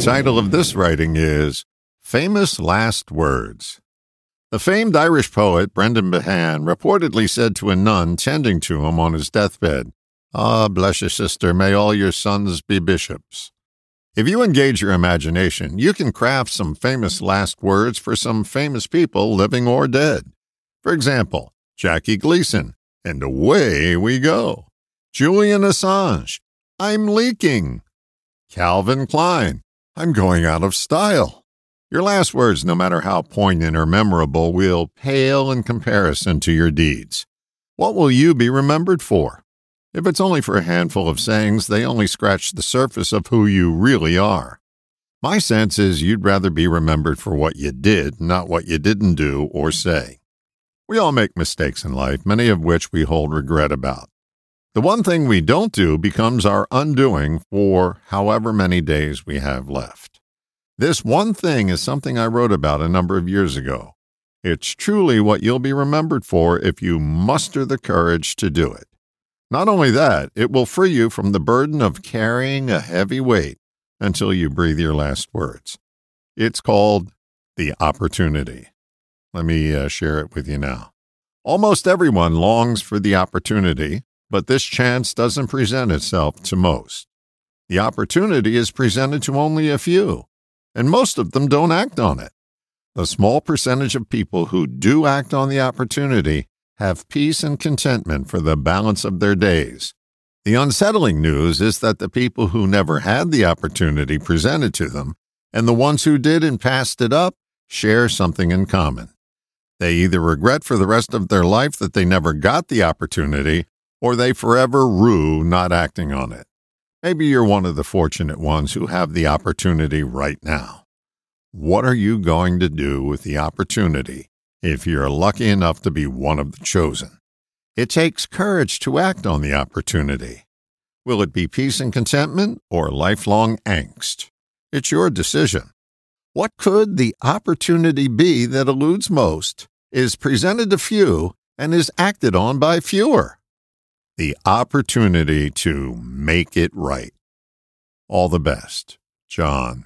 title of this writing is Famous Last Words. The famed Irish poet Brendan Behan reportedly said to a nun tending to him on his deathbed, Ah, bless you, sister, may all your sons be bishops. If you engage your imagination, you can craft some famous last words for some famous people, living or dead. For example, Jackie Gleason, and away we go. Julian Assange, I'm leaking. Calvin Klein, I'm going out of style. Your last words, no matter how poignant or memorable, will pale in comparison to your deeds. What will you be remembered for? If it's only for a handful of sayings, they only scratch the surface of who you really are. My sense is you'd rather be remembered for what you did, not what you didn't do or say. We all make mistakes in life, many of which we hold regret about. The one thing we don't do becomes our undoing for however many days we have left. This one thing is something I wrote about a number of years ago. It's truly what you'll be remembered for if you muster the courage to do it. Not only that, it will free you from the burden of carrying a heavy weight until you breathe your last words. It's called the opportunity. Let me uh, share it with you now. Almost everyone longs for the opportunity, but this chance doesn't present itself to most. The opportunity is presented to only a few, and most of them don't act on it. The small percentage of people who do act on the opportunity have peace and contentment for the balance of their days. The unsettling news is that the people who never had the opportunity presented to them, and the ones who did and passed it up, share something in common. They either regret for the rest of their life that they never got the opportunity, or they forever rue not acting on it. Maybe you're one of the fortunate ones who have the opportunity right now. What are you going to do with the opportunity if you're lucky enough to be one of the chosen. It takes courage to act on the opportunity. Will it be peace and contentment or lifelong angst? It's your decision. What could the opportunity be that eludes most, is presented to few, and is acted on by fewer? The opportunity to make it right. All the best, John